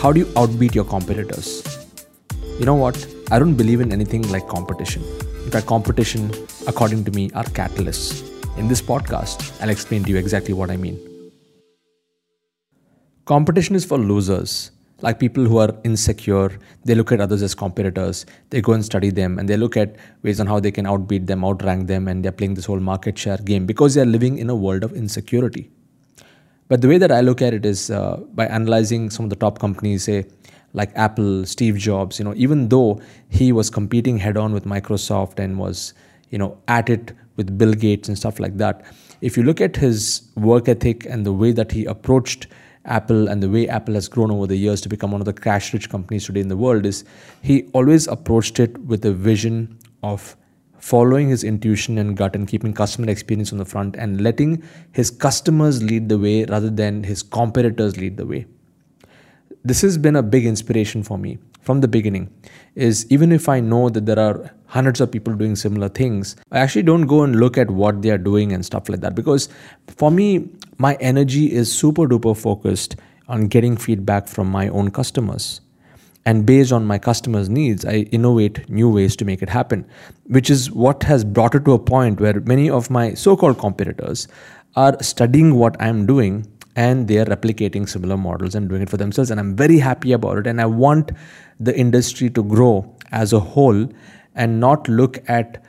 how do you outbeat your competitors? You know what? I don't believe in anything like competition. In fact, competition, according to me, are catalysts. In this podcast, I'll explain to you exactly what I mean. Competition is for losers, like people who are insecure. They look at others as competitors. They go and study them and they look at ways on how they can outbeat them, outrank them, and they're playing this whole market share game because they're living in a world of insecurity. But the way that I look at it is uh, by analyzing some of the top companies, say like Apple, Steve Jobs, you know, even though he was competing head on with Microsoft and was, you know, at it with Bill Gates and stuff like that, if you look at his work ethic and the way that he approached Apple and the way Apple has grown over the years to become one of the cash rich companies today in the world is he always approached it with a vision of following his intuition and gut and keeping customer experience on the front and letting his customers lead the way rather than his competitors lead the way. This has been a big inspiration for me from the beginning is even if i know that there are hundreds of people doing similar things i actually don't go and look at what they are doing and stuff like that. Because for me my energy is super duper focused on getting feedback from my own customers and based on my customers needs i innovate new ways to make it happen which is what has brought it to a point where many of my so-called competitors are studying what i'm doing and they are replicating similar models and doing it for themselves. And i'm very happy about it. And i want the industry to grow as a whole and not look at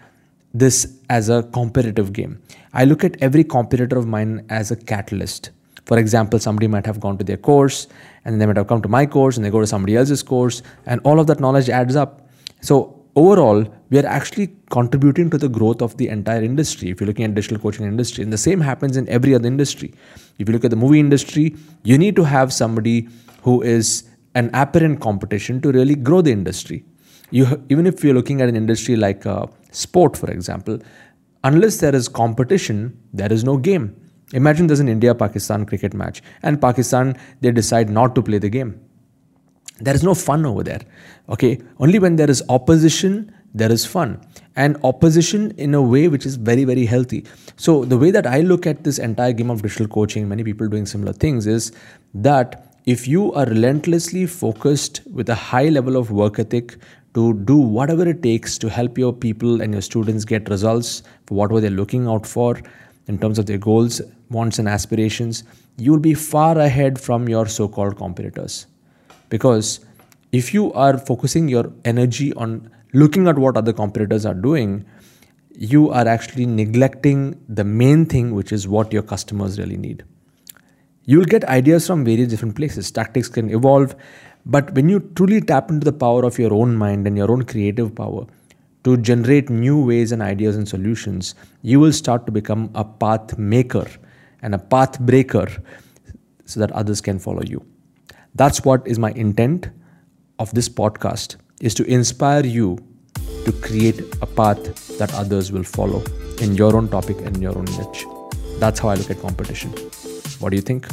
this as a competitive game. I look at every competitor of mine as a catalyst for example somebody might have gone to their course and then they might have come to my course and they go to somebody else's course and all of that knowledge adds up. So overall we are actually contributing to the growth of the entire industry. If you're looking at digital coaching industry and the same happens in every other industry. If you look at the movie industry you need to have somebody who is an apparent competition to really grow the industry. You even if you're looking at an industry like uh, sport for example unless there is competition there is no game imagine there's an india pakistan cricket match and pakistan they decide not to play the game. There is no fun over there okay? Only when there is opposition there is fun. And opposition in a way which is very very healthy. So the way that i look at this entire game of digital coaching many people doing similar things is that if you are relentlessly focused with a high level of work ethic to do whatever it takes to help your people and your students get results for whatever they're looking out for in terms of their goals wants and aspirations you'll be far ahead from your so-called competitors. Because if you are focusing your energy on looking at what other competitors are doing you are actually neglecting the main thing which is what your customers really need. You'll get ideas from various different places. Tactics can evolve but when you truly tap into the power of your own mind and your own creative power to generate new ways and ideas and solutions you will start to become a path maker and a path breaker so that others can follow you that's what is my intent of this podcast is to inspire you to create a path that others will follow in your own topic and your own niche. That's how I look at competition. What do you think?